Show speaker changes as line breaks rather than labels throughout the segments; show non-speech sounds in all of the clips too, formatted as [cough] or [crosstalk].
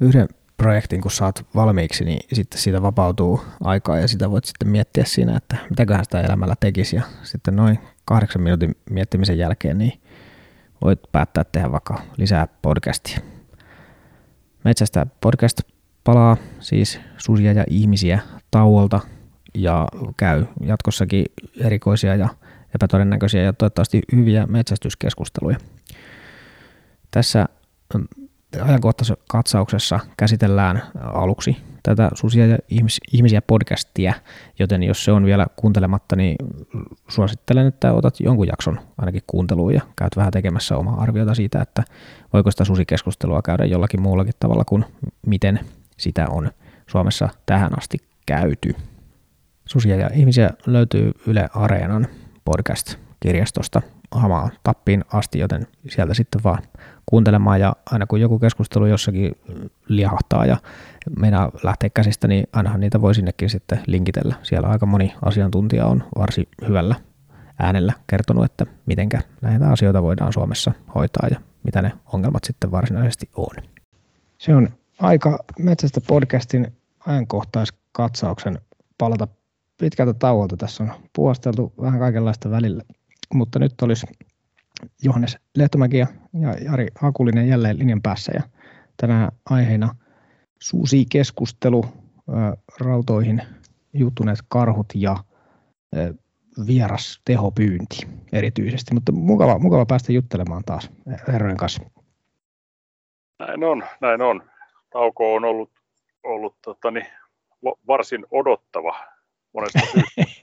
yhden projektin, kun saat valmiiksi, niin sitten siitä vapautuu aikaa ja sitä voit sitten miettiä siinä, että mitäköhän sitä elämällä tekisi. Ja sitten noin kahdeksan minuutin miettimisen jälkeen, niin voit päättää tehdä vaikka lisää podcastia. Metsästä podcast palaa siis susia ja ihmisiä tauolta ja käy jatkossakin erikoisia ja epätodennäköisiä ja toivottavasti hyviä metsästyskeskusteluja. Tässä ajankohtaiskatsauksessa käsitellään aluksi tätä Susia ja ihmisiä podcastia, joten jos se on vielä kuuntelematta, niin suosittelen, että otat jonkun jakson ainakin kuunteluun ja käyt vähän tekemässä omaa arviota siitä, että voiko sitä susikeskustelua käydä jollakin muullakin tavalla kuin miten sitä on Suomessa tähän asti käyty. Susia ja ihmisiä löytyy Yle Areenan podcast-kirjastosta hamaan tappiin asti, joten sieltä sitten vaan kuuntelemaan ja aina kun joku keskustelu jossakin liahahtaa ja meinaa lähteä käsistä, niin ainahan niitä voi sinnekin sitten linkitellä. Siellä aika moni asiantuntija on varsin hyvällä äänellä kertonut, että mitenkä näitä asioita voidaan Suomessa hoitaa ja mitä ne ongelmat sitten varsinaisesti on. Se on aika Metsästä podcastin ajankohtaiskatsauksen palata pitkältä tauolta. Tässä on puosteltu vähän kaikenlaista välillä, mutta nyt olisi Johannes Lehtomäki ja Jari Hakulinen jälleen linjan päässä ja tänään aiheena suusi keskustelu rautoihin juttuneet karhut ja vieras tehopyynti erityisesti, mutta mukava, mukava päästä juttelemaan taas herrojen kanssa.
Näin on, näin on. Tauko on ollut, ollut totani, varsin odottava monesta syystä.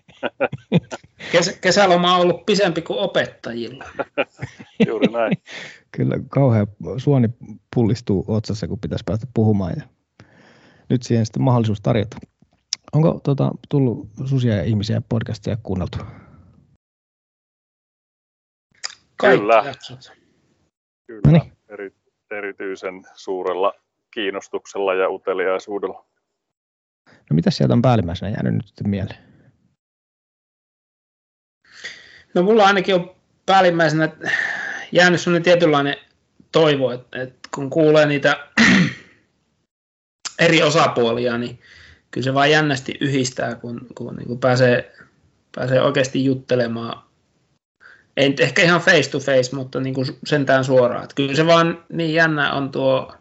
[laughs]
Kes, kesäloma on ollut pisempi kuin opettajilla. [laughs]
Juuri näin.
Kyllä kauhean suoni pullistuu otsassa, kun pitäisi päästä puhumaan. Ja nyt siihen sitten mahdollisuus tarjota. Onko tuota, tullut susia ja ihmisiä podcastia kuunneltu?
Kyllä. Kyllä. Eri, erityisen suurella kiinnostuksella ja uteliaisuudella.
No mitä sieltä on päällimmäisenä jäänyt nyt mieleen?
No mulla ainakin on päällimmäisenä jäänyt sellainen tietynlainen toivo, että, että kun kuulee niitä [clears throat] eri osapuolia, niin kyllä se vaan jännästi yhdistää, kun, kun niin kuin pääsee, pääsee oikeasti juttelemaan. Ei nyt ehkä ihan face to face, mutta niin kuin sentään suoraan. Että kyllä se vaan niin jännä on tuo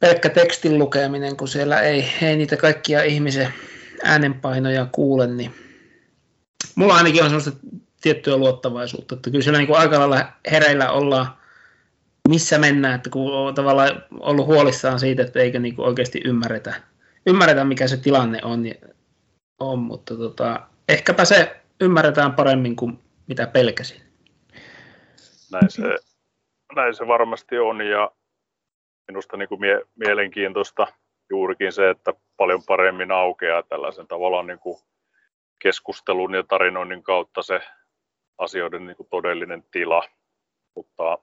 pelkkä tekstin lukeminen, kun siellä ei, ei niitä kaikkia ihmisen äänenpainoja kuule, niin mulla ainakin on sellaista tiettyä luottavaisuutta, että kyllä siellä niin kuin aika lailla hereillä ollaan, missä mennään, että kun on tavallaan ollut huolissaan siitä, että eikö niin kuin oikeasti ymmärretä, ymmärretä, mikä se tilanne on, on mutta tota, ehkäpä se ymmärretään paremmin kuin mitä pelkäsin.
Näin se, näin se varmasti on ja minusta niin kuin mie, mielenkiintoista juurikin se, että paljon paremmin aukeaa tällaisen tavallaan niin kuin keskustelun ja tarinoinnin kautta se asioiden niin kuin todellinen tila. Mutta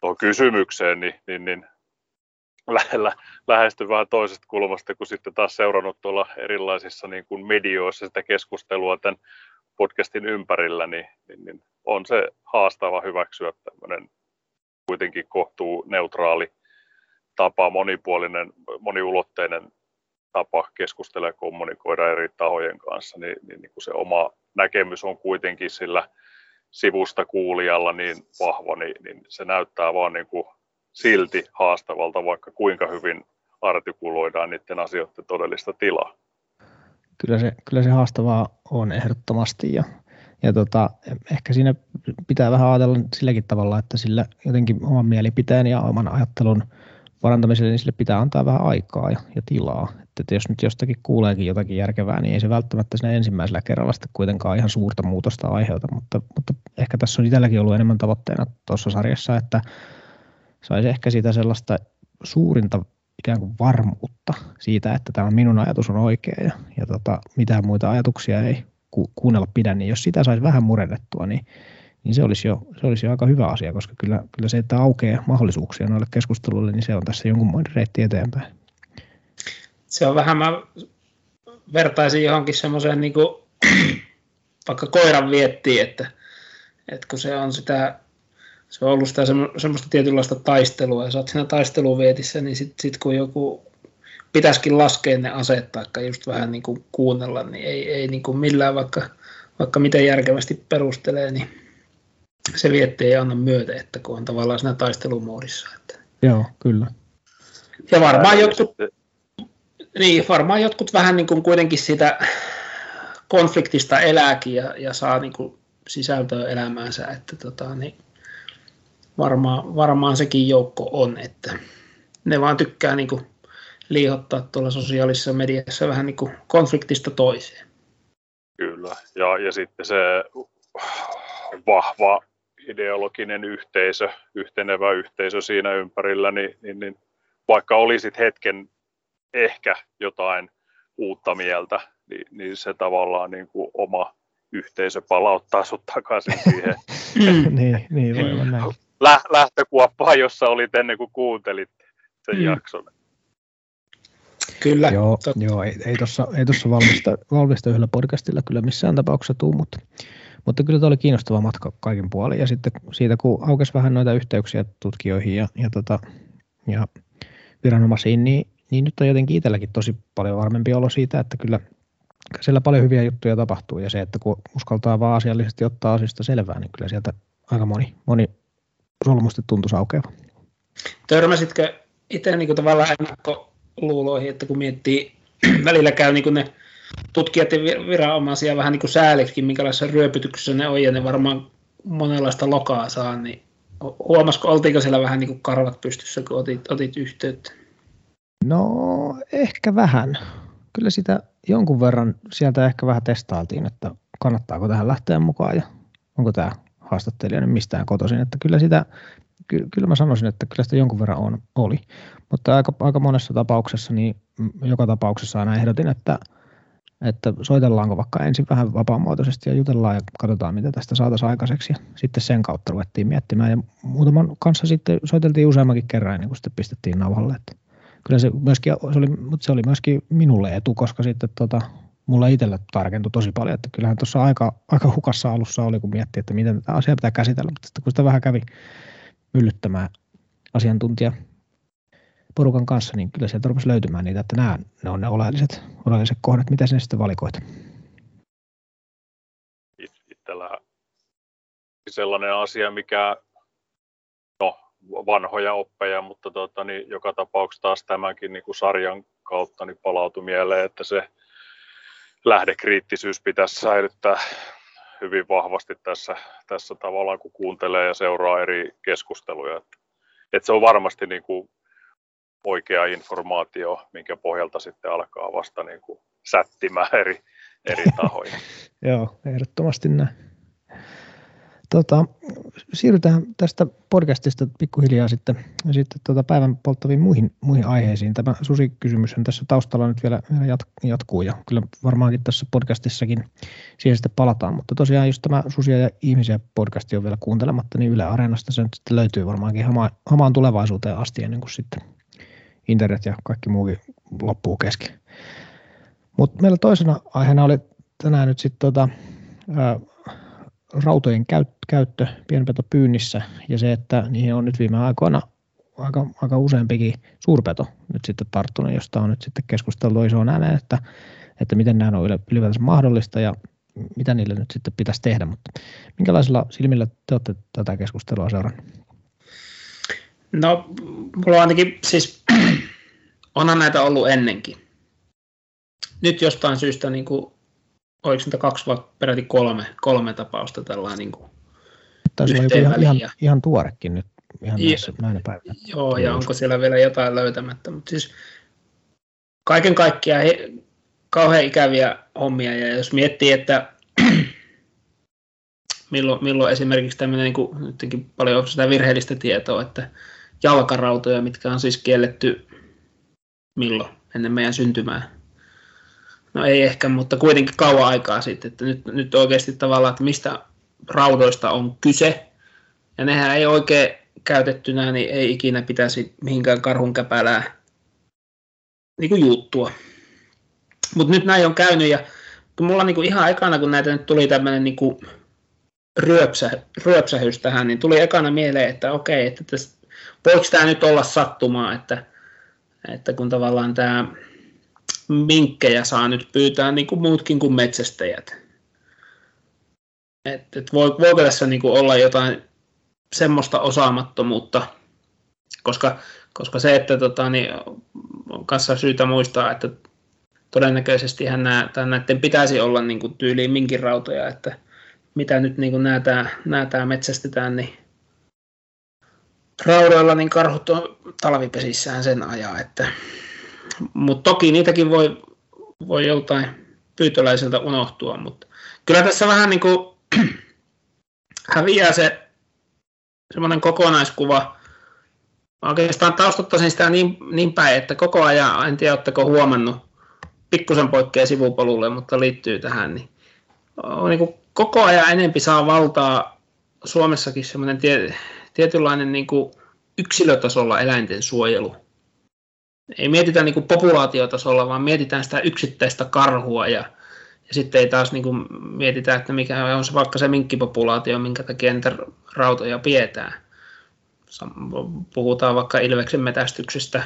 tuohon kysymykseen, niin, niin, niin lähellä, lähesty vähän toisesta kulmasta, kun sitten taas seurannut tuolla erilaisissa niin kuin medioissa sitä keskustelua tämän podcastin ympärillä, niin, niin, niin on se haastava hyväksyä tämmöinen kuitenkin kohtuu neutraali tapa, monipuolinen, moniulotteinen tapa keskustella ja kommunikoida eri tahojen kanssa, niin, niin, niin kuin se oma näkemys on kuitenkin sillä sivusta kuulijalla niin vahva, niin, niin se näyttää vaan niin kuin silti haastavalta, vaikka kuinka hyvin artikuloidaan niiden asioiden todellista tilaa.
Kyllä se, kyllä se haastavaa on ehdottomasti ja, ja tota, ehkä siinä pitää vähän ajatella silläkin tavalla, että sillä jotenkin oman mielipiteen ja oman ajattelun parantamiselle, niin sille pitää antaa vähän aikaa ja, ja tilaa. Että, jos nyt jostakin kuuleekin jotakin järkevää, niin ei se välttämättä siinä ensimmäisellä kerralla sitten kuitenkaan ihan suurta muutosta aiheuta, mutta, mutta ehkä tässä on itselläkin ollut enemmän tavoitteena tuossa sarjassa, että saisi ehkä sitä sellaista suurinta ikään kuin varmuutta siitä, että tämä minun ajatus on oikea ja, ja tota, mitään muita ajatuksia ei ku, kuunnella pidä, niin jos sitä saisi vähän murennettua, niin niin se olisi, jo, se olisi jo aika hyvä asia, koska kyllä, kyllä se, että aukeaa mahdollisuuksia noille keskusteluille, niin se on tässä jonkunmoinen reitti eteenpäin.
Se on vähän, mä vertaisin johonkin semmoiseen niin kuin, [clears throat] vaikka koiran viettiin, että, että kun se on sitä se on ollut sitä semmoista tietynlaista taistelua, ja sä oot siinä taisteluvietissä, niin sitten sit kun joku pitäisikin laskea ne aseet tai just vähän niin kuin kuunnella, niin ei, ei niin kuin millään vaikka, vaikka miten järkevästi perustelee, niin se vietti ei anna myötä, että kun on tavallaan siinä taistelumoodissa. Että.
Joo, kyllä.
Ja varmaan jotkut, niin, varmaan jotkut vähän niin kuin kuitenkin sitä konfliktista elääkin ja, ja saa niin kuin sisältöä elämäänsä, että tota, niin varmaan, varmaan sekin joukko on, että ne vaan tykkää niin kuin liihottaa tuolla sosiaalisessa mediassa vähän niin kuin konfliktista toiseen.
Kyllä, ja, ja sitten se vahva ideologinen yhteisö, yhtenevä yhteisö siinä ympärillä, niin, niin, niin vaikka olisit hetken ehkä jotain uutta mieltä, niin, niin se tavallaan niin kuin oma yhteisö palauttaa sut takaisin siihen [laughs] [laughs]
niin, niin voi olla näin.
Lä, lähtökuoppaan, jossa olit ennen kuin kuuntelit sen mm. jakson.
Kyllä.
Joo, joo ei, ei tuossa ei tossa valmista, valmista yhdellä podcastilla kyllä missään tapauksessa tuu, mutta, mutta kyllä tämä oli kiinnostava matka kaikin puolin. Ja sitten siitä, kun aukesi vähän noita yhteyksiä tutkijoihin ja, ja, tota, ja viranomaisiin, niin, niin nyt on jotenkin itselläkin tosi paljon varmempi olo siitä, että kyllä siellä paljon hyviä juttuja tapahtuu. Ja se, että kun uskaltaa vaan asiallisesti ottaa asiasta selvää, niin kyllä sieltä aika moni, moni solmusti tuntuisi aukeava.
Törmäsitkö itse niin tavallaan ennakkoluuloihin, että kun miettii, [clears throat] välillä käy niin ne tutkijat ja viranomaisia vähän niin kuin sääliksi, minkälaisessa ryöpytyksessä ne on, ja ne varmaan monenlaista lokaa saa, niin huomasiko, oltiinko siellä vähän niin kuin karvat pystyssä, kun otit, otit yhteyttä?
No, ehkä vähän. Kyllä sitä jonkun verran sieltä ehkä vähän testailtiin, että kannattaako tähän lähteä mukaan ja onko tämä haastattelija nyt mistään kotoisin. Että kyllä sitä, ky, kyllä mä sanoisin, että kyllä sitä jonkun verran on, oli. Mutta aika, aika monessa tapauksessa, niin joka tapauksessa aina ehdotin, että, että soitellaanko vaikka ensin vähän vapaamuotoisesti ja jutellaan ja katsotaan, mitä tästä saataisiin aikaiseksi. Ja sitten sen kautta ruvettiin miettimään ja muutaman kanssa sitten soiteltiin useammankin kerran ennen kuin sitten pistettiin nauhalle. Että kyllä se myöskin, se oli, mutta se oli myöskin minulle etu, koska sitten tota, mulla itselle tarkentui tosi paljon, että kyllähän tuossa aika, aika hukassa alussa oli, kun miettii, että miten tätä asiaa pitää käsitellä, mutta sitten kun sitä vähän kävi myllyttämään asiantuntija porukan kanssa, niin kyllä sieltä rupesi löytymään niitä, että nämä ne on ne oleelliset, oleelliset kohdat, mitä sinne sitten valikoit.
Itsellä sellainen asia, mikä vanhoja oppeja, mutta tota, niin joka tapauksessa taas tämänkin niin kuin sarjan kautta niin palautui mieleen, että se lähdekriittisyys pitäisi säilyttää hyvin vahvasti tässä, tässä tavallaan, kun kuuntelee ja seuraa eri keskusteluja. Että, että se on varmasti niin kuin oikea informaatio, minkä pohjalta sitten alkaa vasta niin kuin sättimään eri, eri tahoja. [laughs]
Joo, ehdottomasti näin. Tota, siirrytään tästä podcastista pikkuhiljaa sitten, sitten tota päivän polttaviin muihin, muihin aiheisiin. Tämä susikysymys tässä taustalla nyt vielä, vielä jatkuu ja kyllä varmaankin tässä podcastissakin siihen sitten palataan. Mutta tosiaan jos tämä Susia ja ihmisiä podcasti on vielä kuuntelematta, niin Yle Areenasta se nyt sitten löytyy varmaankin hama, hamaan tulevaisuuteen asti ennen kuin sitten internet ja kaikki muukin loppuu kesken. Mutta meillä toisena aiheena oli tänään nyt sitten tota, rautojen käyttö pienpetopyynnissä ja se, että niihin on nyt viime aikoina aika, aika useampikin suurpeto nyt sitten tarttunut, josta on nyt sitten keskusteltu isoon ääneen, että, että miten nämä on ylipäätänsä mahdollista ja mitä niille nyt sitten pitäisi tehdä, mutta minkälaisilla silmillä te olette tätä keskustelua seurannut?
No, mulla on ainakin siis, [clears throat] onhan näitä ollut ennenkin. Nyt jostain syystä niin kuin oliko niitä kaksi vai peräti kolme, kolme tapausta tällainen niin kuin
Taisi olla ihan, ihan, ihan, tuorekin nyt ihan näissä, näinä päivinä.
Joo, ja onko siellä vielä jotain löytämättä, mutta siis kaiken kaikkiaan he, kauhean ikäviä hommia, ja jos miettii, että [clears throat] milloin, milloin esimerkiksi tämmöinen, niin kuin, nytkin paljon on sitä virheellistä tietoa, että jalkarautoja, mitkä on siis kielletty milloin, ennen meidän syntymää, no ei ehkä, mutta kuitenkin kauan aikaa sitten, että nyt, nyt oikeasti tavallaan, että mistä raudoista on kyse, ja nehän ei oikein käytettynä, niin ei ikinä pitäisi mihinkään karhun käpälää niin kuin juuttua. Mutta nyt näin on käynyt, ja kun mulla niin kuin ihan aikana, kun näitä nyt tuli tämmöinen niin kuin ryöpsä, ryöpsähys tähän, niin tuli ekana mieleen, että okei, että täs, voiko tämä nyt olla sattumaa, että, että kun tavallaan tämä minkkejä saa nyt pyytää niin kuin muutkin kuin metsästäjät. Et, et voiko tässä niin kuin olla jotain semmoista osaamattomuutta, koska, koska se, että tota, niin on kanssa syytä muistaa, että todennäköisesti nämä, näiden pitäisi olla niin kuin tyyliin minkin rautoja, että mitä nyt niin kuin näetään, näetään metsästetään, niin raudoilla niin karhut on talvipesissään sen ajaa, että mutta toki niitäkin voi, voi joltain pyytöläiseltä unohtua, mutta kyllä tässä vähän niin kuin [clears throat] häviää se semmoinen kokonaiskuva. Mä oikeastaan taustattaisin sitä niin, niin päin, että koko ajan, en tiedä oletteko huomannut, pikkusen poikkeaa sivupolulle, mutta liittyy tähän, niin, on niin kuin koko ajan enempi saa valtaa Suomessakin semmoinen tie, tietynlainen niin kuin yksilötasolla eläinten suojelu ei mietitä niin kuin populaatiotasolla, vaan mietitään sitä yksittäistä karhua ja, ja sitten ei taas niin kuin mietitä, että mikä on se vaikka se minkkipopulaatio, minkä takia niitä rautoja pidetään. Puhutaan vaikka ilveksen metästyksestä,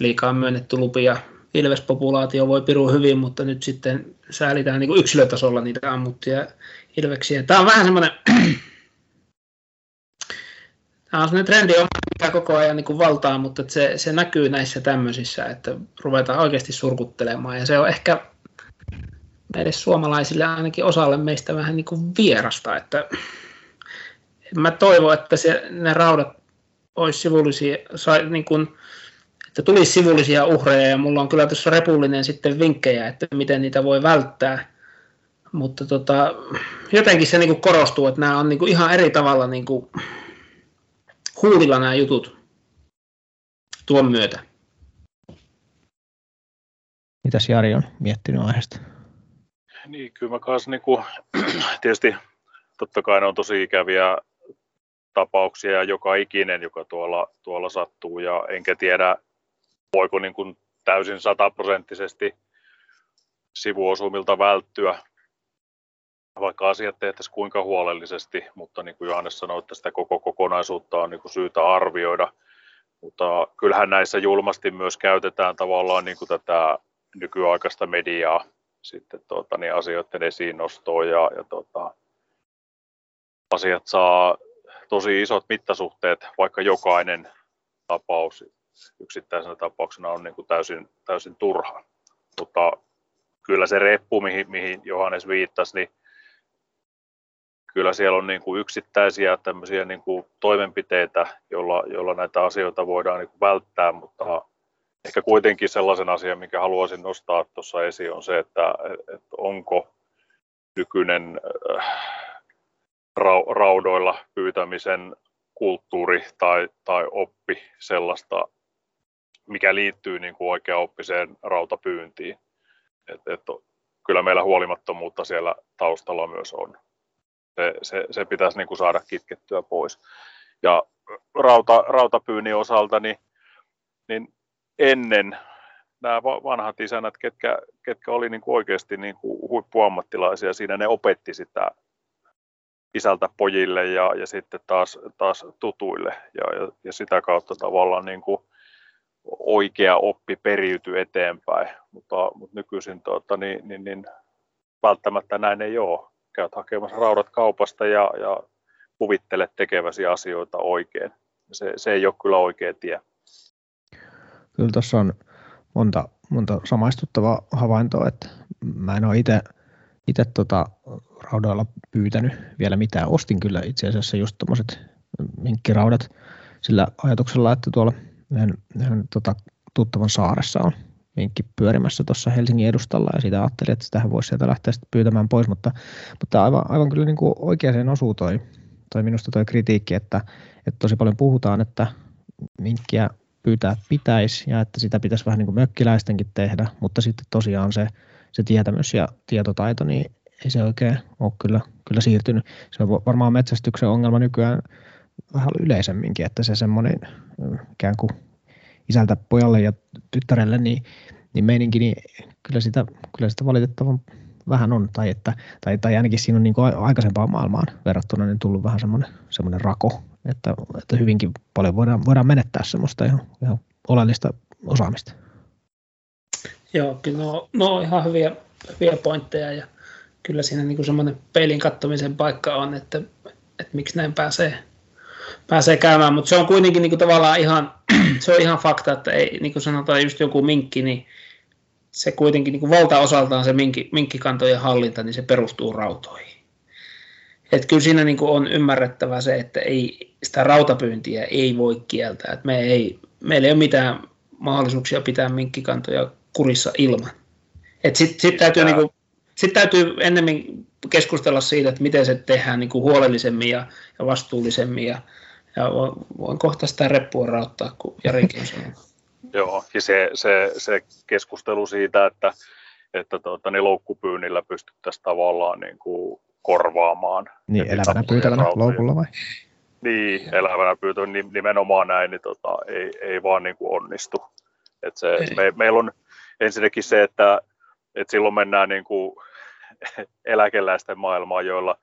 liikaa myönnetty lupia. Ilvespopulaatio voi piru hyvin, mutta nyt sitten säälitään niin kuin yksilötasolla niitä ammuttuja ilveksiä. Tämä on vähän semmoinen Tämä on sellainen trendi, mikä koko ajan niin kuin valtaa, mutta se, se näkyy näissä tämmöisissä, että ruvetaan oikeasti surkuttelemaan. Ja se on ehkä meille suomalaisille ainakin osalle meistä vähän niin kuin vierasta, että mä toivon, että se, ne raudat olisi sivullisia, sai, niin kuin, että tulisi sivullisia uhreja ja mulla on kyllä tuossa repullinen sitten vinkkejä, että miten niitä voi välttää. Mutta tota, jotenkin se niin kuin korostuu, että nämä on niin kuin ihan eri tavalla niin kuin huulilla nämä jutut tuon myötä.
Mitäs Jari on miettinyt aiheesta?
Niin, kyllä mä kanssa niin kuin, [clears throat] tietysti totta kai ne on tosi ikäviä tapauksia ja joka ikinen, joka tuolla, tuolla sattuu ja enkä tiedä, voiko niin kuin täysin sataprosenttisesti sivuosumilta välttyä, vaikka asiat tehtäisiin kuinka huolellisesti, mutta niin kuin Johannes sanoi, että sitä koko kokonaisuutta on niin kuin syytä arvioida. Mutta kyllähän näissä julmasti myös käytetään tavallaan niin kuin tätä nykyaikaista mediaa sitten tuota, niin asioiden esiin nostoon ja, ja tuota, asiat saa tosi isot mittasuhteet, vaikka jokainen tapaus yksittäisenä tapauksena on niin kuin täysin, täysin turha. Mutta kyllä se reppu, mihin, mihin Johannes viittasi, niin kyllä siellä on niin kuin yksittäisiä tämmöisiä niin kuin toimenpiteitä, joilla, joilla näitä asioita voidaan niin kuin välttää, mutta ehkä kuitenkin sellaisen asian, mikä haluaisin nostaa tuossa esiin, on se, että, että onko nykyinen äh, raudoilla pyytämisen kulttuuri tai, tai oppi sellaista, mikä liittyy niin kuin oikeaoppiseen rautapyyntiin. Et, et, kyllä meillä huolimattomuutta siellä taustalla myös on se, se, se pitäisi niin kuin saada kitkettyä pois. Ja rauta, rautapyynnin osalta, niin, niin ennen nämä vanhat isänät, ketkä, ketkä oli niin kuin oikeasti niin kuin huippuammattilaisia siinä, ne opetti sitä isältä pojille ja, ja sitten taas, taas tutuille. Ja, ja, ja sitä kautta tavallaan niin kuin oikea oppi periytyi eteenpäin, mutta, mutta nykyisin tuota, niin, niin, niin välttämättä näin ei ole käyt hakemassa raudat kaupasta ja, ja kuvittelet tekeväsi asioita oikein. Se, se ei ole kyllä oikea tie.
Kyllä tuossa on monta, monta samaistuttavaa havaintoa, että mä en ole itse tota, raudoilla pyytänyt vielä mitään. Ostin kyllä itse asiassa just tuommoiset minkkiraudat sillä ajatuksella, että tuolla yhden, yhden tota, tuttavan saaressa on vinkki pyörimässä tuossa Helsingin edustalla ja siitä ajattelin, että sitähän voisi sieltä lähteä sitten pyytämään pois, mutta, mutta aivan, aivan kyllä niin kuin oikeaan osuu toi, toi minusta toi kritiikki, että, että tosi paljon puhutaan, että vinkkiä pyytää pitäisi ja että sitä pitäisi vähän niin kuin mökkiläistenkin tehdä, mutta sitten tosiaan se, se tietämys ja tietotaito, niin ei se oikein ole kyllä, kyllä siirtynyt. Se on varmaan metsästyksen ongelma nykyään vähän yleisemminkin, että se semmoinen ikään kuin isältä pojalle ja tyttärelle, niin, niin meininki, niin kyllä sitä, kyllä sitä valitettavan vähän on, tai, että, tai, tai ainakin siinä on niin kuin aikaisempaan maailmaan verrattuna niin tullut vähän semmoinen, semmoinen rako, että, että hyvinkin paljon voidaan, voidaan menettää semmoista ihan, ihan oleellista osaamista.
Joo, kyllä no, no ihan hyviä, hyviä pointteja ja kyllä siinä niin semmoinen peilin kattomisen paikka on, että, että miksi näin pääsee, pääsee käymään, mutta se on kuitenkin niin kuin tavallaan ihan, [clears throat] se on ihan fakta, että ei, niin kuin sanotaan just joku minkki, niin se kuitenkin niin kuin valtaosaltaan se minkki, minkkikantojen hallinta, niin se perustuu rautoihin. Että kyllä siinä niin kuin on ymmärrettävä se, että ei, sitä rautapyyntiä ei voi kieltää. Että me ei, meillä ei ole mitään mahdollisuuksia pitää minkkikantoja kurissa ilman. Sitten sit täytyy, niin kuin, sit täytyy ennemmin keskustella siitä, että miten se tehdään niin kuin huolellisemmin ja, ja vastuullisemmin. Ja, ja voin kohta sitä reppua rauttaa, kun Jarikin sanoo. [laughs]
Joo, ja se, se, se keskustelu siitä, että, että tuota, niin loukkupyynnillä pystyttäisiin tavallaan niin kuin korvaamaan.
Niin, elävänä pyytävänä loukulla vai?
Niin, elävänä pyytävänä nimenomaan näin, niin tota, ei, ei vaan niin kuin onnistu. Et se, me, meillä on ensinnäkin se, että, että silloin mennään niin kuin [laughs] eläkeläisten maailmaan, joilla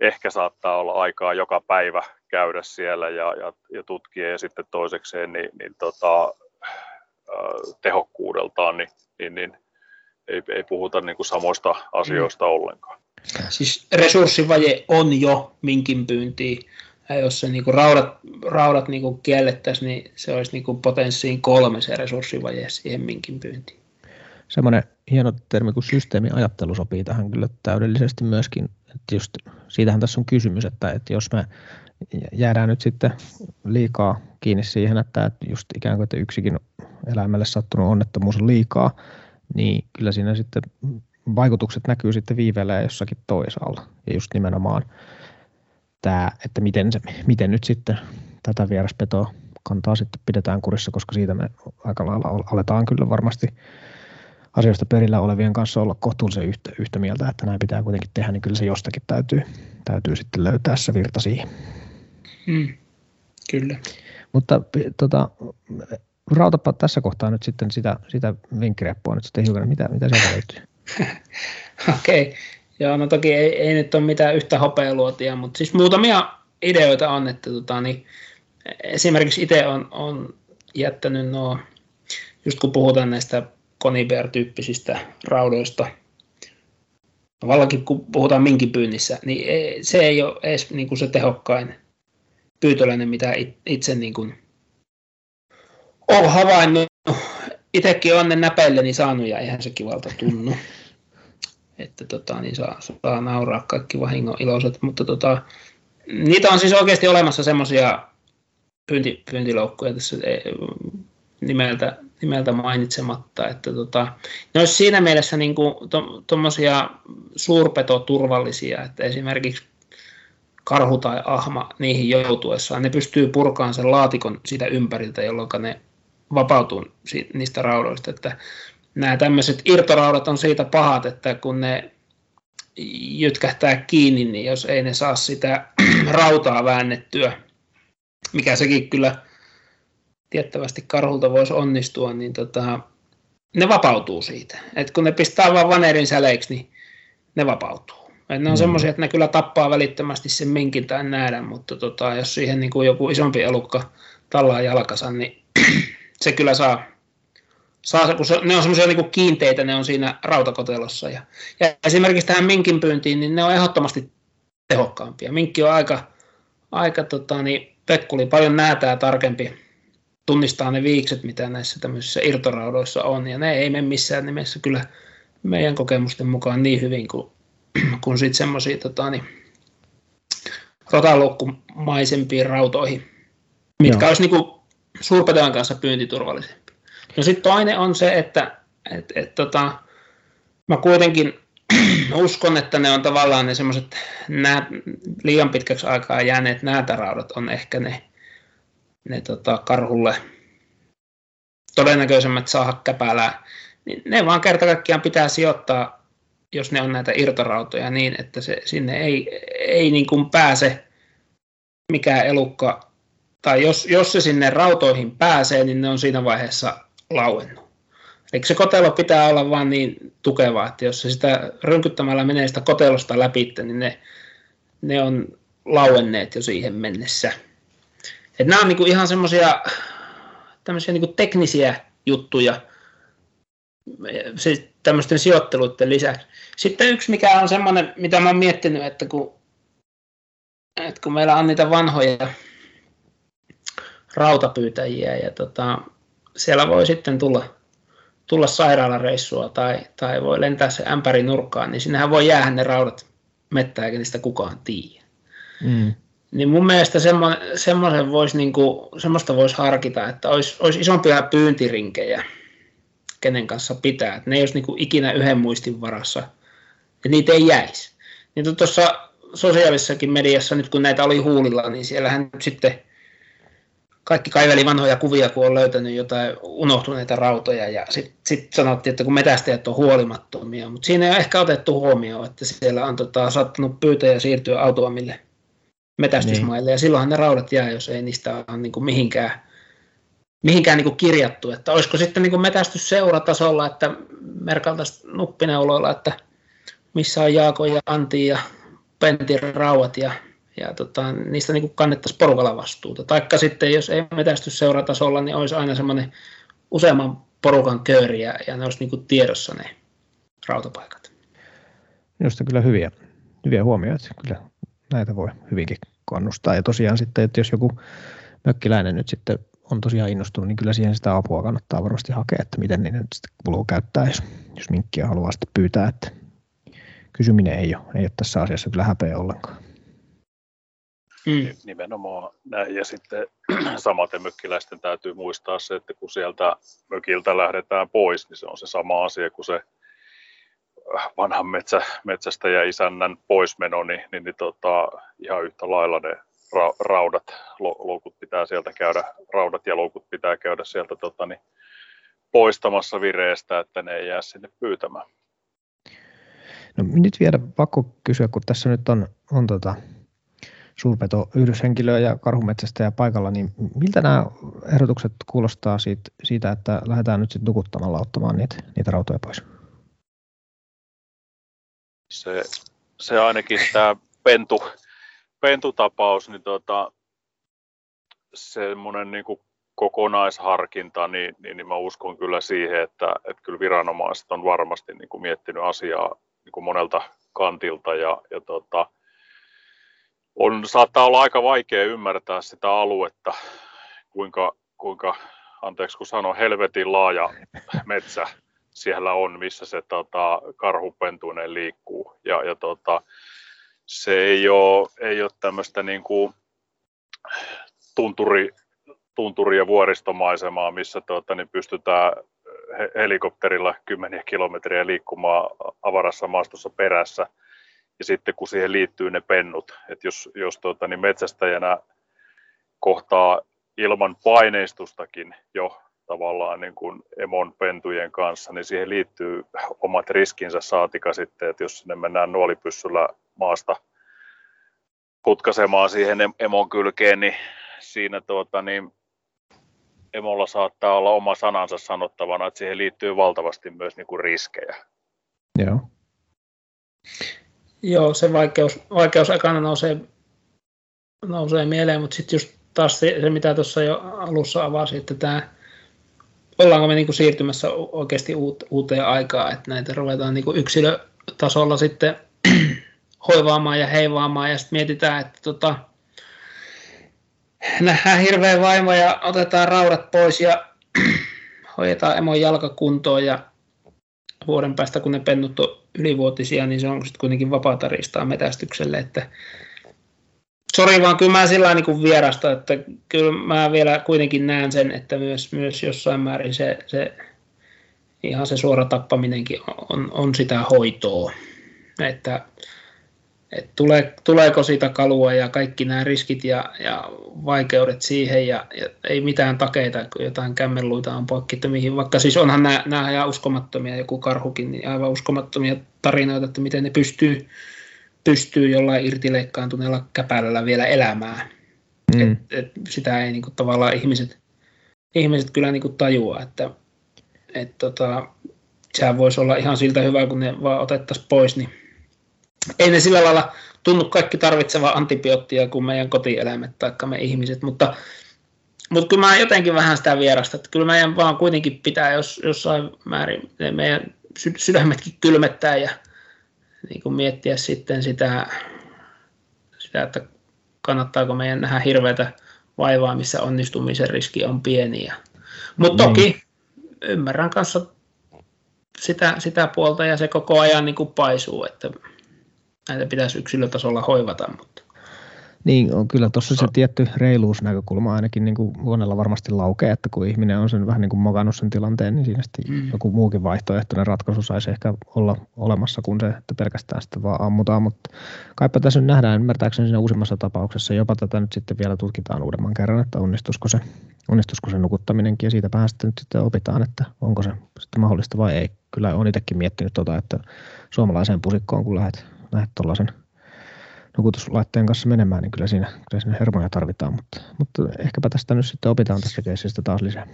ehkä saattaa olla aikaa joka päivä käydä siellä ja, ja, ja tutkia, ja sitten toisekseen niin, niin tota, tehokkuudeltaan, niin, niin, niin ei, ei puhuta niin kuin samoista asioista mm. ollenkaan.
Siis resurssivaje on jo minkin pyyntiin. Ja jos se niinku raudat, raudat niinku kiellettäisiin, niin se olisi niinku potenssiin kolme se resurssivaje siihen minkin pyyntiin.
Semmoinen hieno termi kuin systeemiajattelu sopii tähän kyllä täydellisesti myöskin. Että just siitähän tässä on kysymys, että, että jos me jäädään nyt sitten liikaa kiinni siihen, että just ikään kuin että yksikin eläimelle sattunut onnettomuus on liikaa, niin kyllä siinä sitten vaikutukset näkyy sitten viiveellä jossakin toisaalla. Ja just nimenomaan tämä, että miten, se, miten nyt sitten tätä vieraspetoa kantaa sitten pidetään kurissa, koska siitä me aika lailla aletaan kyllä varmasti asioista perillä olevien kanssa olla kohtuullisen yhtä, yhtä mieltä, että näin pitää kuitenkin tehdä, niin kyllä se jostakin täytyy, täytyy sitten löytää se virta siihen.
Mm, kyllä.
Mutta tota, rautapa tässä kohtaa nyt sitten sitä, sitä vinkkireppua nyt sitten hiukan, mitä, mitä sieltä löytyy? [laughs]
Okei, okay. joo, no toki ei, ei nyt ole mitään yhtä hopealuotia, mutta siis muutamia ideoita on, että tota, niin, esimerkiksi itse on, on jättänyt nuo, just kun puhutaan näistä Conibear-tyyppisistä raudoista, Vallakin kun puhutaan minkipyynnissä, niin se ei ole edes niin kuin se tehokkain pyytöläinen, mitä itse niin kuin olen havainnut. Itsekin olen ne näpeilleni saanut ja eihän se kivalta tunnu. [laughs] Että tota, niin saa, saa nauraa kaikki vahingon iloiset, mutta tota, niitä on siis oikeasti olemassa semmoisia pyynti, pyyntiloukkuja tässä e, nimeltä, nimeltä mainitsematta, että tota, ne olisi siinä mielessä niin tuommoisia to, suurpetoturvallisia, että esimerkiksi karhu tai ahma niihin joutuessaan, ne pystyy purkaan sen laatikon siitä ympäriltä, jolloin ne vapautuu niistä raudoista. Että nämä tämmöiset irtoraudat on siitä pahat, että kun ne jytkähtää kiinni, niin jos ei ne saa sitä [clears throat] rautaa väännettyä, mikä sekin kyllä tiettävästi karhulta voisi onnistua, niin tota, ne vapautuu siitä. Et kun ne pistää vaan vanerin säleiksi, niin ne vapautuu. Et ne on mm. semmoisia, että ne kyllä tappaa välittömästi sen minkin tai näädän, mutta tota, jos siihen niin kuin joku isompi elukka tallaa jalkansa, niin [clears throat] se kyllä saa, saa kun se, ne on semmoisia niin kiinteitä, ne on siinä rautakotelossa. Ja, ja esimerkiksi tähän minkin pyyntiin, niin ne on ehdottomasti tehokkaampia. Minkki on aika, aika tota, niin, pekkuli, paljon näätää tarkempi, tunnistaa ne viikset, mitä näissä tämmöisissä irtoraudoissa on, ja ne ei mene missään nimessä kyllä meidän kokemusten mukaan niin hyvin kuin, [clears throat] kuin sitten semmoisia tota, niin, rotalukkumaisempiin rautoihin, mitkä Joo. olisi niin suurpetojen kanssa pyyntiturvallisempi. No sitten toinen on se, että et, et, tota, mä kuitenkin [clears throat] uskon, että ne on tavallaan ne semmoiset liian pitkäksi aikaa jääneet näätäraudat on ehkä ne, ne tota, karhulle todennäköisemmät saada käpälää. Niin ne vaan kerta kaikkiaan pitää sijoittaa, jos ne on näitä irtorautoja niin, että se, sinne ei, ei niin kuin pääse mikään elukka tai jos, jos se sinne rautoihin pääsee, niin ne on siinä vaiheessa lauennut. Eli se kotelo pitää olla vaan niin tukeva, että jos se sitä rynkyttämällä menee sitä kotelosta läpi, niin ne, ne on lauenneet jo siihen mennessä. Et nämä on niinku ihan semmoisia tämmöisiä niinku teknisiä juttuja siis tämmöisten sijoitteluiden lisäksi. Sitten yksi, mikä on semmoinen, mitä mä oon miettinyt, että kun, että kun meillä on niitä vanhoja rautapyytäjiä ja tota, siellä voi sitten tulla, tulla sairaalareissua tai, tai voi lentää se ämpäri nurkkaan, niin sinnehän voi jäädä ne raudat mettää, eikä niistä kukaan tiedä. Mm. Niin mun mielestä semmoinen, semmoisen voisi, niinku, semmoista voisi harkita, että olisi, olisi isompia pyyntirinkejä, kenen kanssa pitää. Että ne ei olisi niinku ikinä yhden muistin varassa, ja niitä ei jäisi. Niin tuossa sosiaalisessakin mediassa, nyt kun näitä oli huulilla, niin siellähän nyt sitten kaikki kaiveli vanhoja kuvia, kun on löytänyt jotain unohtuneita rautoja, ja sitten sit sanottiin, että kun metästäjät on huolimattomia, mutta siinä ei ole ehkä otettu huomioon, että siellä on tota, saattanut pyytäjä siirtyä autoamille metästysmaille, niin. ja silloinhan ne raudat jää, jos ei niistä ole niin kuin mihinkään, mihinkään niin kuin kirjattu. Että olisiko sitten niin kuin metästysseuratasolla, että merkaltaisiin nuppineuloilla, että missä on Jaako ja Antti ja Pentin rauhat ja, ja tota, niistä niin kannettaisiin porukalla vastuuta. Taikka sitten, jos ei metästysseuratasolla, niin olisi aina semmoinen useamman porukan kööri ja, ja ne olisi niin kuin tiedossa ne rautapaikat.
Minusta kyllä hyviä, hyviä huomioita. Kyllä näitä voi hyvinkin kannustaa. Ja tosiaan sitten, että jos joku mökkiläinen nyt sitten on tosiaan innostunut, niin kyllä siihen sitä apua kannattaa varmasti hakea, että miten niitä nyt sitten kuuluu käyttää, jos, jos minkkiä haluaa sitten pyytää, että kysyminen ei ole, ei ole tässä asiassa kyllä häpeä ollenkaan.
Mm. Nimenomaan näin. Ja sitten [clears throat] samaten mökkiläisten täytyy muistaa se, että kun sieltä mökiltä lähdetään pois, niin se on se sama asia kuin se vanhan metsä, metsästä ja isännän poismeno, niin, niin, niin tota, ihan yhtä lailla ne ra, raudat, loukut pitää sieltä käydä, raudat ja loukut pitää käydä sieltä tota, niin, poistamassa vireestä, että ne ei jää sinne pyytämään.
No nyt vielä pakko kysyä, kun tässä nyt on, on tota, suurpeto yhdyshenkilöä ja karhumetsästä ja paikalla, niin miltä nämä ehdotukset kuulostaa siitä, siitä että lähdetään nyt sitten nukuttamalla ottamaan niitä, niitä rautoja pois?
Se, se ainakin tämä pentu, pentutapaus, niin tota, semmoinen niin kokonaisharkinta, niin, niin, niin mä uskon kyllä siihen, että, että kyllä viranomaiset on varmasti niin kuin miettinyt asiaa niin kuin monelta kantilta ja, ja tota, on, saattaa olla aika vaikea ymmärtää sitä aluetta, kuinka, kuinka anteeksi kun sanon, helvetin laaja metsä siellä on, missä se tota, karhupentuinen liikkuu. Ja, ja tota, se ei ole, ei ole tämmöistä niin kuin tunturi, tunturi- ja vuoristomaisemaa, missä tota, niin pystytään helikopterilla kymmeniä kilometriä liikkumaan avarassa maastossa perässä. Ja sitten kun siihen liittyy ne pennut, että jos, jos tota, niin metsästäjänä kohtaa ilman paineistustakin jo tavallaan niin kuin emon pentujen kanssa, niin siihen liittyy omat riskinsä saatika sitten, että jos sinne mennään nuolipyssyllä maasta putkasemaan siihen emon kylkeen, niin siinä tuota, niin emolla saattaa olla oma sanansa sanottavana, että siihen liittyy valtavasti myös niin kuin riskejä.
Joo.
Joo, se vaikeus, vaikeus aikana nousee, nousee mieleen, mutta sitten just taas se, se, mitä tuossa jo alussa avasi, että tämä ollaanko me niin kuin siirtymässä oikeasti uuteen aikaan, että näitä ruvetaan niin kuin yksilötasolla sitten [clears throat] hoivaamaan ja heivaamaan. Ja sitten mietitään, että tota, nähdään hirveä vaimo ja otetaan raudat pois ja [clears throat] hoidetaan emon jalkakuntoon. Ja vuoden päästä, kun ne pennut on ylivuotisia, niin se on sitten kuitenkin vapaata riistaa metästykselle, että Sori vaan, kyllä mä sillä niin vierasta, että kyllä mä vielä kuitenkin näen sen, että myös, myös jossain määrin se, se ihan se suora tappaminenkin on, on sitä hoitoa. Että, että tule, tuleeko siitä kalua ja kaikki nämä riskit ja, ja vaikeudet siihen ja, ja ei mitään takeita, kun jotain kämmenluita on poikki, että mihin, vaikka siis onhan nämä, nämä ihan uskomattomia, joku karhukin, niin aivan uskomattomia tarinoita, että miten ne pystyy pystyy jollain irtileikkaantuneella käpälällä vielä elämään. Mm. Et, et sitä ei niinku tavallaan ihmiset, ihmiset kyllä niinku tajua, että et tota, sehän voisi olla ihan siltä hyvä, kun ne vaan otettaisiin pois, niin ei ne sillä lailla tunnu kaikki tarvitseva antibioottia kuin meidän kotieläimet tai me ihmiset, mutta, mutta kyllä mä jotenkin vähän sitä vierasta, että kyllä meidän vaan kuitenkin pitää jos, jossain määrin meidän sydämetkin kylmettää ja niin kuin miettiä sitten sitä, sitä, että kannattaako meidän nähdä hirveätä vaivaa, missä onnistumisen riski on pieni. Mutta toki niin. ymmärrän kanssa sitä, sitä puolta ja se koko ajan niin kuin paisuu, että näitä pitäisi yksilötasolla hoivata. Mutta.
Niin, on kyllä tuossa se tietty reiluusnäkökulma ainakin niin kuin monella varmasti laukee, että kun ihminen on sen vähän niin kuin mokannut sen tilanteen, niin siinä sitten mm. joku muukin vaihtoehtoinen ratkaisu saisi ehkä olla olemassa kuin se, että pelkästään sitä vaan ammutaan, mutta kaipa tässä nyt nähdään ymmärtääkseni siinä uusimmassa tapauksessa, jopa tätä nyt sitten vielä tutkitaan uudemman kerran, että onnistuisiko se, onnistuisiko se nukuttaminenkin ja siitä sitten nyt sitten opitaan, että onko se sitten mahdollista vai ei. Kyllä olen itsekin miettinyt tota, että suomalaiseen pusikkoon kun lähdet, lähdet tuollaisen – nukutuslaitteen kanssa menemään, niin kyllä siinä, kyllä siinä hermoja tarvitaan, mutta, mutta ehkäpä tästä nyt sitten opitaan tästä keisistä taas lisää.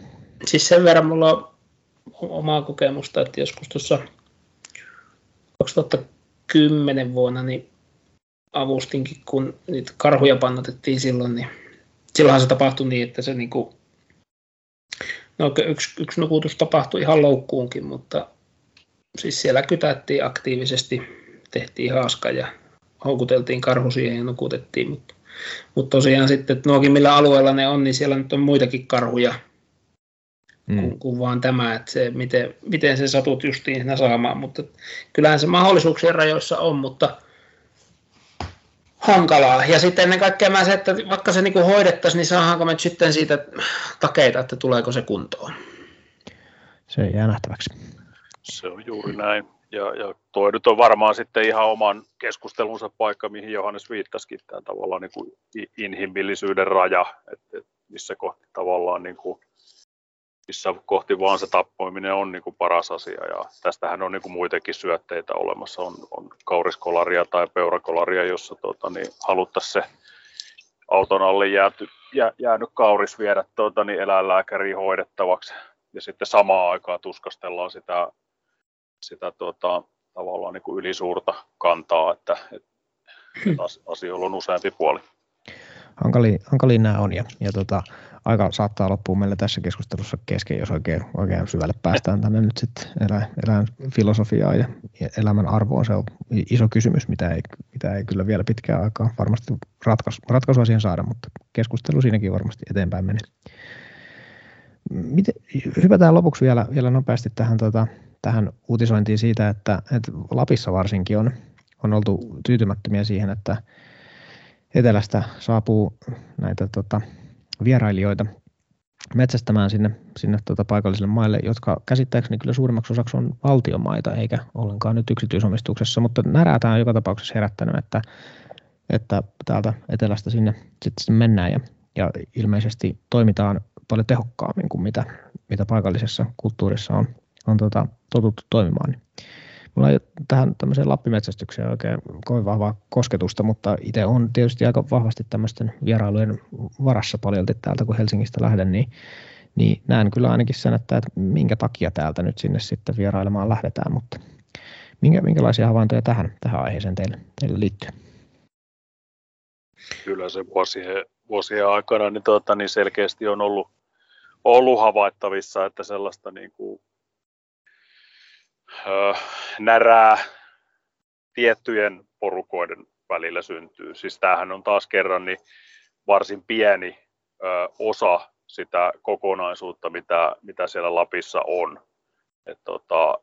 Siis sen verran mulla on omaa kokemusta, että joskus tuossa 2010 vuonna niin avustinkin, kun niitä karhuja pannotettiin silloin, niin silloinhan se tapahtui niin, että se niinku, no yksi, yksi nukutus tapahtui ihan loukkuunkin, mutta siis siellä kytättiin aktiivisesti, tehtiin haaska ja houkuteltiin karhu siihen ja nukutettiin, mutta, mutta tosiaan sitten, että nuokin millä alueella ne on, niin siellä nyt on muitakin karhuja mm. kuin, kuin vaan tämä, että se, miten, miten se satut justiin siinä saamaan, mutta kyllähän se mahdollisuuksien rajoissa on, mutta hankalaa. Ja sitten ennen kaikkea mä se, että vaikka se niin hoidettaisiin, niin saadaanko me sitten siitä takeita, että tuleeko se kuntoon.
Se jää nähtäväksi.
Se on juuri näin. Ja, ja toi nyt on varmaan sitten ihan oman keskustelunsa paikka, mihin Johannes viittasikin, tämä tavallaan niin kuin inhimillisyyden raja, että, missä kohti tavallaan niin kuin, missä kohti vaan se tappoiminen on niin kuin paras asia. Ja tästähän on niin kuin muitakin syötteitä olemassa, on, on kauriskolaria tai peurakolaria, jossa tota, niin haluttaisiin se auton alle jääty, jää, jäänyt kauris viedä tuota, niin eläinlääkäriin hoidettavaksi. Ja sitten samaan aikaan tuskastellaan sitä sitä tuota, tavallaan niin kuin ylisuurta kantaa, että, että asioilla on useampi puoli.
Hankali, nämä on ja, ja tota, aika saattaa loppua meille tässä keskustelussa kesken, jos oikein, oikein syvälle päästään tänne nyt sitten elä, elämän filosofiaa ja, elämän arvoon. Se on iso kysymys, mitä ei, mitä ei kyllä vielä pitkään aikaa varmasti ratkaisu, ratkaisua siihen saada, mutta keskustelu siinäkin varmasti eteenpäin menee. Miten, hypätään lopuksi vielä, vielä nopeasti tähän tota, tähän uutisointiin siitä, että, että Lapissa varsinkin on, on oltu tyytymättömiä siihen, että etelästä saapuu näitä tota, vierailijoita metsästämään sinne, sinne tota, paikallisille maille, jotka käsittääkseni kyllä suurimmaksi osaksi on valtiomaita, eikä ollenkaan nyt yksityisomistuksessa, mutta närää tämä on joka tapauksessa herättänyt, että, että täältä etelästä sinne sitten mennään ja, ja ilmeisesti toimitaan paljon tehokkaammin kuin mitä, mitä paikallisessa kulttuurissa on, on tota, totuttu toimimaan. Niin mulla ei tähän tämmöiseen lappimetsästykseen oikein kovin vahvaa kosketusta, mutta itse on tietysti aika vahvasti tämmöisten vierailujen varassa paljolti täältä, kun Helsingistä lähden, niin, niin näen kyllä ainakin sen, että, että minkä takia täältä nyt sinne sitten vierailemaan lähdetään, mutta minkä, minkälaisia havaintoja tähän, tähän aiheeseen teille, teille liittyy?
Kyllä se vuosien, vuosien aikana niin, tuota, niin selkeästi on ollut, ollut havaittavissa, että sellaista niin kuin närää tiettyjen porukoiden välillä syntyy. Siis tämähän on taas kerran niin varsin pieni ö, osa sitä kokonaisuutta, mitä, mitä siellä Lapissa on. Et tota,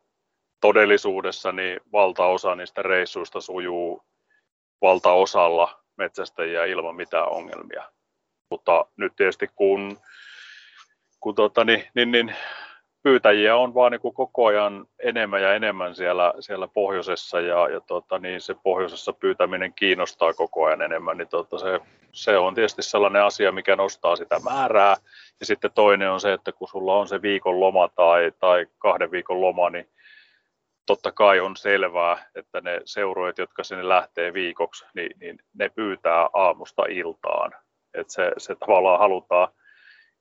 todellisuudessa niin valtaosa niistä reissuista sujuu valtaosalla metsästäjiä ilman mitään ongelmia. Mutta nyt tietysti kun, kun tota, niin, niin, niin pyytäjiä on vaan niin kuin koko ajan enemmän ja enemmän siellä, siellä pohjoisessa ja, ja tota, niin se pohjoisessa pyytäminen kiinnostaa koko ajan enemmän, niin tota, se, se on tietysti sellainen asia, mikä nostaa sitä määrää. Ja sitten toinen on se, että kun sulla on se viikon loma tai, tai kahden viikon loma, niin totta kai on selvää, että ne seuroit, jotka sinne lähtee viikoksi, niin, niin ne pyytää aamusta iltaan. että se, se tavallaan halutaan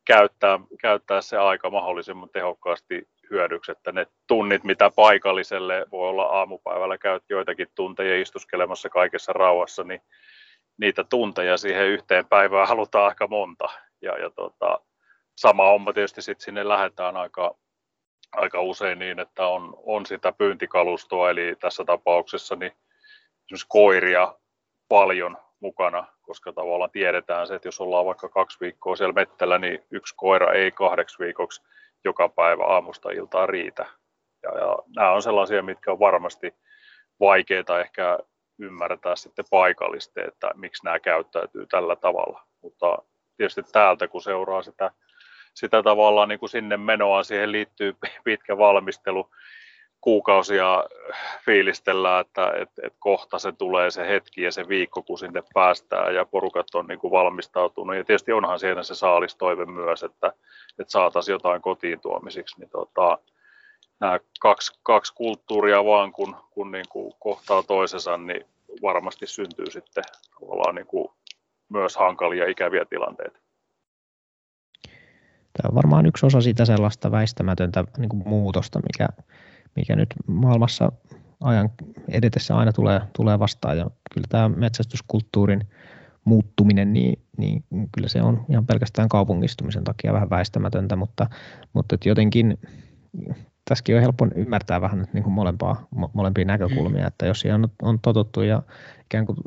käyttää, käyttää se aika mahdollisimman tehokkaasti hyödyksi, että ne tunnit, mitä paikalliselle voi olla aamupäivällä, käyt joitakin tunteja istuskelemassa kaikessa rauhassa, niin niitä tunteja siihen yhteen päivään halutaan aika monta. Ja, ja tota, sama homma tietysti sitten sinne lähdetään aika, aika usein niin, että on, on sitä pyyntikalustoa, eli tässä tapauksessa niin esimerkiksi koiria paljon mukana, koska tavallaan tiedetään se, että jos ollaan vaikka kaksi viikkoa siellä mettällä, niin yksi koira ei kahdeksi viikoksi joka päivä aamusta iltaan riitä. Ja, ja nämä on sellaisia, mitkä on varmasti vaikeita ehkä ymmärtää sitten paikallisesti, että miksi nämä käyttäytyy tällä tavalla. Mutta tietysti täältä, kun seuraa sitä, sitä tavallaan niin kuin sinne menoa, siihen liittyy [laughs] pitkä valmistelu, kuukausia fiilistellään, että, että, että kohta se tulee se hetki ja se viikko, kun sinne päästään ja porukat on niin kuin valmistautunut. Ja tietysti onhan siinä se saalistoive myös, että, että saataisiin jotain kotiin tuomisiksi. Niin tota, nämä kaksi, kaksi kulttuuria vaan, kun, kun niin kuin kohtaa toisensa, niin varmasti syntyy sitten niin kuin myös hankalia ikäviä tilanteita.
Tämä on varmaan yksi osa sitä sellaista väistämätöntä niin kuin muutosta, mikä, mikä nyt maailmassa ajan edetessä aina tulee, tulee vastaan. Ja kyllä tämä metsästyskulttuurin muuttuminen, niin, niin kyllä se on ihan pelkästään kaupungistumisen takia vähän väistämätöntä, mutta, mutta että jotenkin tässäkin on helppo ymmärtää vähän niin kuin molempaa, molempia näkökulmia, että jos siihen on, on totuttu ja ikään kuin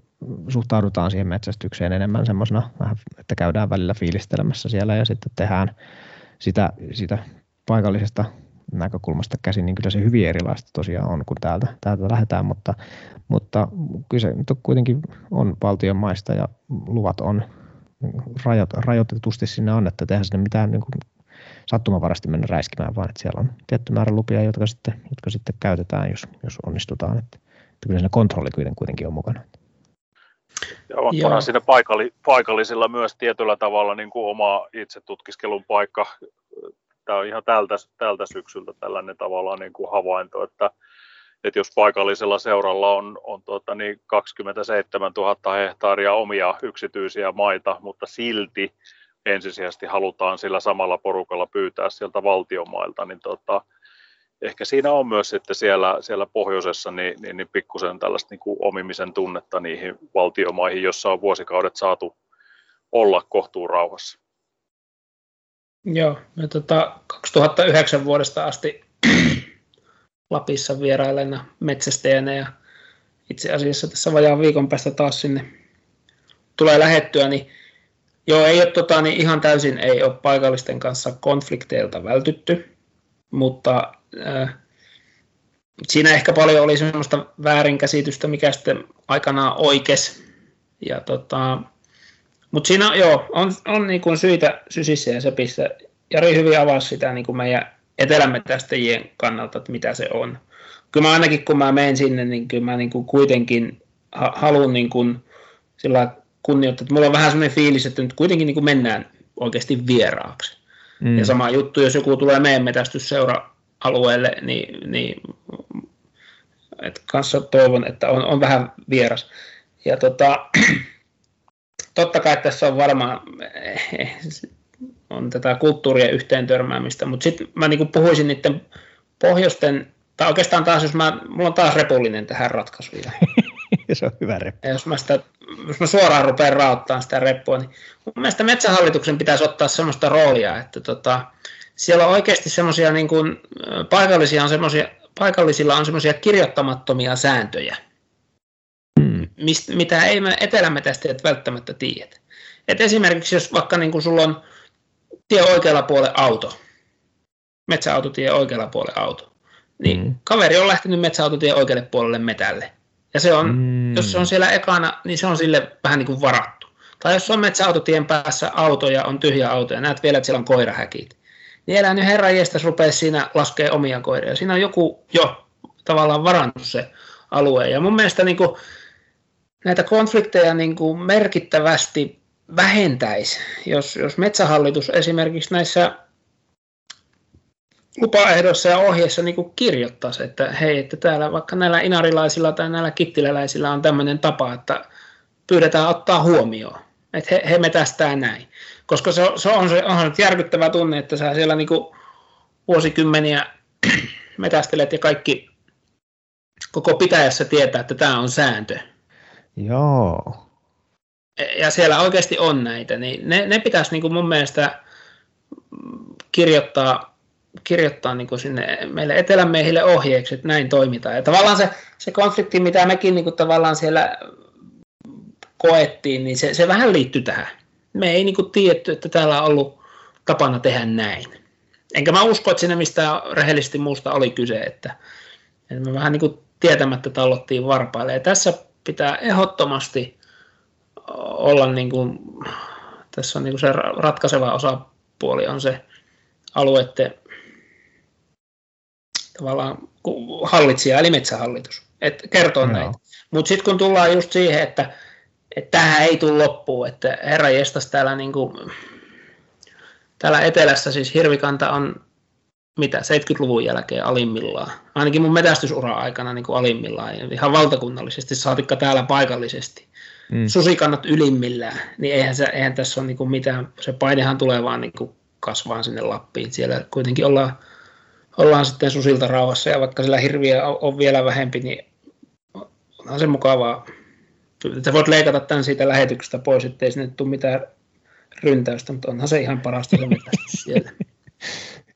suhtaudutaan siihen metsästykseen enemmän semmoisena, että käydään välillä fiilistelemässä siellä ja sitten tehdään sitä, sitä paikallisesta näkökulmasta käsin, niin kyllä se hyvin erilaista tosiaan on, kun täältä, täältä lähdetään, mutta, mutta kyllä se nyt kuitenkin on valtion maista ja luvat on rajoitetusti sinne annettu, että eihän sinne mitään niin kuin sattumavarasti mennä räiskimään, vaan että siellä on tietty määrä lupia, jotka sitten, jotka sitten käytetään, jos, jos onnistutaan. Että, että kyllä siinä kontrolli kuitenkin on mukana.
Ja on, onhan siinä paikalli, paikallisilla myös tietyllä tavalla niin kuin oma itse tutkiskelun paikka. Tämä on ihan tältä, tältä syksyltä tällainen tavallaan niin kuin havainto, että, että jos paikallisella seuralla on, on tuota, niin 27 000 hehtaaria omia yksityisiä maita, mutta silti ensisijaisesti halutaan sillä samalla porukalla pyytää sieltä valtiomailta, niin tota, ehkä siinä on myös sitten siellä, siellä pohjoisessa niin, niin, niin pikkusen tällaista niin kuin omimisen tunnetta niihin valtiomaihin, jossa on vuosikaudet saatu olla kohtuun rauhassa.
Joo, me tota, 2009 vuodesta asti [clears throat] Lapissa vierailena metsästäjänä ja itse asiassa tässä vajaan viikon päästä taas sinne tulee lähettyä, niin Joo, ei ole tota, niin ihan täysin ei ole paikallisten kanssa konflikteilta vältytty, mutta äh, siinä ehkä paljon oli semmoista väärinkäsitystä, mikä sitten aikanaan oikes. Ja tota, mutta siinä joo, on, on niin kuin syitä sysissä ja sepissä. Jari hyvin avasi sitä niin kuin meidän etelämetästäjien kannalta, että mitä se on. Kyllä mä ainakin kun mä menen sinne, niin kyllä mä niin kuin kuitenkin haluan niin kuin sillä kunnioittaa. Mulla on vähän sellainen fiilis, että nyt kuitenkin niin kuin mennään oikeasti vieraaksi. Mm. Ja sama juttu, jos joku tulee meidän metästysseura-alueelle, niin, niin että kanssa toivon, että on, on vähän vieras. Ja tota, totta kai tässä on varmaan on tätä kulttuurien yhteen törmäämistä, mutta sitten mä niin puhuisin niiden pohjoisten, tai oikeastaan taas, jos mä, mulla on taas repullinen tähän ratkaisuun. [laughs]
se on hyvä reppu.
Ja jos mä, sitä, jos mä suoraan rupean raottaa sitä reppua, niin mun mielestä metsähallituksen pitäisi ottaa sellaista roolia, että tota, siellä on oikeasti semmoisia, niin kuin, paikallisia on semmoisia, paikallisilla on semmoisia kirjoittamattomia sääntöjä. Mist, mitä ei me etelämetästäjät välttämättä tiedä. Et esimerkiksi jos vaikka niin kuin sulla on tie oikealla puolella auto, metsäautotie oikealla puolella auto, niin hmm. kaveri on lähtenyt metsäautotie oikealle puolelle metälle. Ja se on, mm. jos se on siellä ekana, niin se on sille vähän niin kuin varattu. Tai jos on metsäautotien päässä auto ja on tyhjä auto ja näet vielä, että siellä on koirahäkit, niin elää nyt herran jestas rupeaa siinä laskee omia koiria. Siinä on joku jo tavallaan varannut se alue. Ja mun mielestä niin kuin, näitä konflikteja niin kuin merkittävästi vähentäisi, jos, jos metsähallitus esimerkiksi näissä lupaehdoissa ja ohjeissa niin kirjoittaisi, että hei, että täällä vaikka näillä inarilaisilla tai näillä kittiläläisillä on tämmöinen tapa, että pyydetään ottaa huomioon. että he, he metästää näin. Koska se, se on se se järkyttävä tunne, että sä siellä niinku vuosikymmeniä metästelet ja kaikki koko pitäjässä tietää, että tämä on sääntö.
Joo.
Ja siellä oikeasti on näitä, niin ne, ne pitäisi niin kuin mun mielestä kirjoittaa, kirjoittaa niin kuin sinne meille etelämiehille ohjeeksi, että näin toimitaan. Ja tavallaan se, se konflikti, mitä mekin niin kuin tavallaan siellä koettiin, niin se, se vähän liittyy tähän. Me ei niin kuin tiedetty, että täällä on ollut tapana tehdä näin. Enkä mä usko, että siinä mistään rehellisesti muusta oli kyse, että, että me vähän niin kuin tietämättä tallottiin varpaille. Ja tässä pitää ehdottomasti olla niin kuin, tässä on niin kuin se ratkaiseva osapuoli on se alueiden tavallaan hallitsija, eli metsähallitus, että kertoo no. näitä. Mutta sitten kun tullaan just siihen, että, että tähän ei tule loppuun, että herra jestas täällä, niin kuin, täällä etelässä siis hirvikanta on mitä, 70-luvun jälkeen alimmillaan. Ainakin mun metästysura aikana niin kuin alimmillaan, ihan valtakunnallisesti, saatikka täällä paikallisesti. Mm. Susikannat ylimmillään, niin eihän, se, eihän tässä ole niin kuin mitään, se painehan tulee vaan niin kuin kasvaa sinne Lappiin. Siellä kuitenkin ollaan, ollaan sitten susilta rauhassa, ja vaikka sillä hirviä on vielä vähempi, niin onhan se mukavaa. Sä voit leikata tämän siitä lähetyksestä pois, ettei sinne tule mitään ryntäystä, mutta onhan se ihan parasta [laughs] siellä.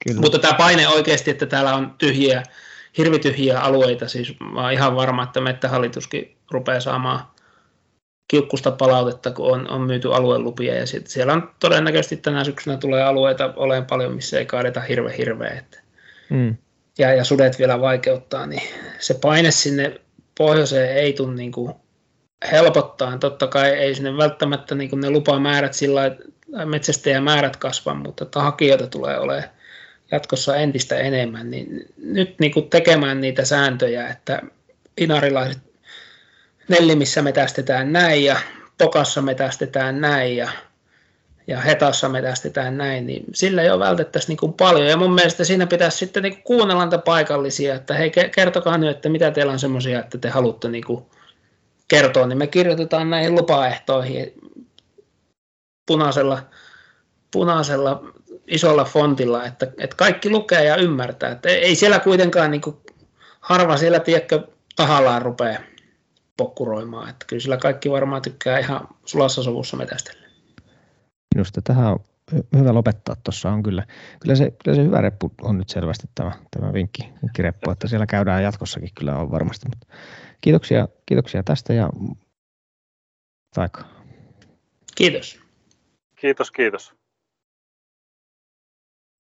Kyllä. Mutta tämä paine oikeasti, että täällä on tyhjiä, hirvityhjiä alueita, siis mä oon ihan varma, että Mettähallituskin rupeaa saamaan kiukkusta palautetta, kun on, on myyty aluelupia ja sit siellä on todennäköisesti tänä syksynä tulee alueita olemaan paljon, missä ei kaadeta hirve hirveä. Että. Mm. Ja, ja sudet vielä vaikeuttaa, niin se paine sinne pohjoiseen ei tule niin kuin helpottaa. Totta kai ei sinne välttämättä niin kuin ne lupamäärät sillä metsästäjämäärät kasva, mutta hakijoita tulee olemaan jatkossa entistä enemmän, niin nyt niin kuin tekemään niitä sääntöjä, että inarilaiset Nellimissä metästetään näin ja Pokassa metästetään näin ja, ja Hetassa metästetään näin, niin sillä ole vältettäisiin niin kuin paljon. Ja mun mielestä siinä pitäisi sitten niin kuunnella niitä paikallisia, että hei kertokaa nyt, että mitä teillä on semmoisia, että te haluatte niin kuin kertoa, niin me kirjoitetaan näihin lupaehtoihin punaisella, punaisella isolla fontilla, että, että kaikki lukee ja ymmärtää. Että ei siellä kuitenkaan niin kuin, harva siellä, tiedätkö, tahallaan rupeaa pokkuroimaan. Että kyllä sillä kaikki varmaan tykkää ihan sulassa sovussa metästellä.
Minusta tähän on hyvä lopettaa. Tuossa on kyllä, kyllä, se, kyllä se hyvä reppu on nyt selvästi tämä, tämä vinkki, vinkkireppu, että siellä käydään jatkossakin kyllä on varmasti. Mutta kiitoksia, kiitoksia tästä ja taika.
Kiitos.
Kiitos, kiitos.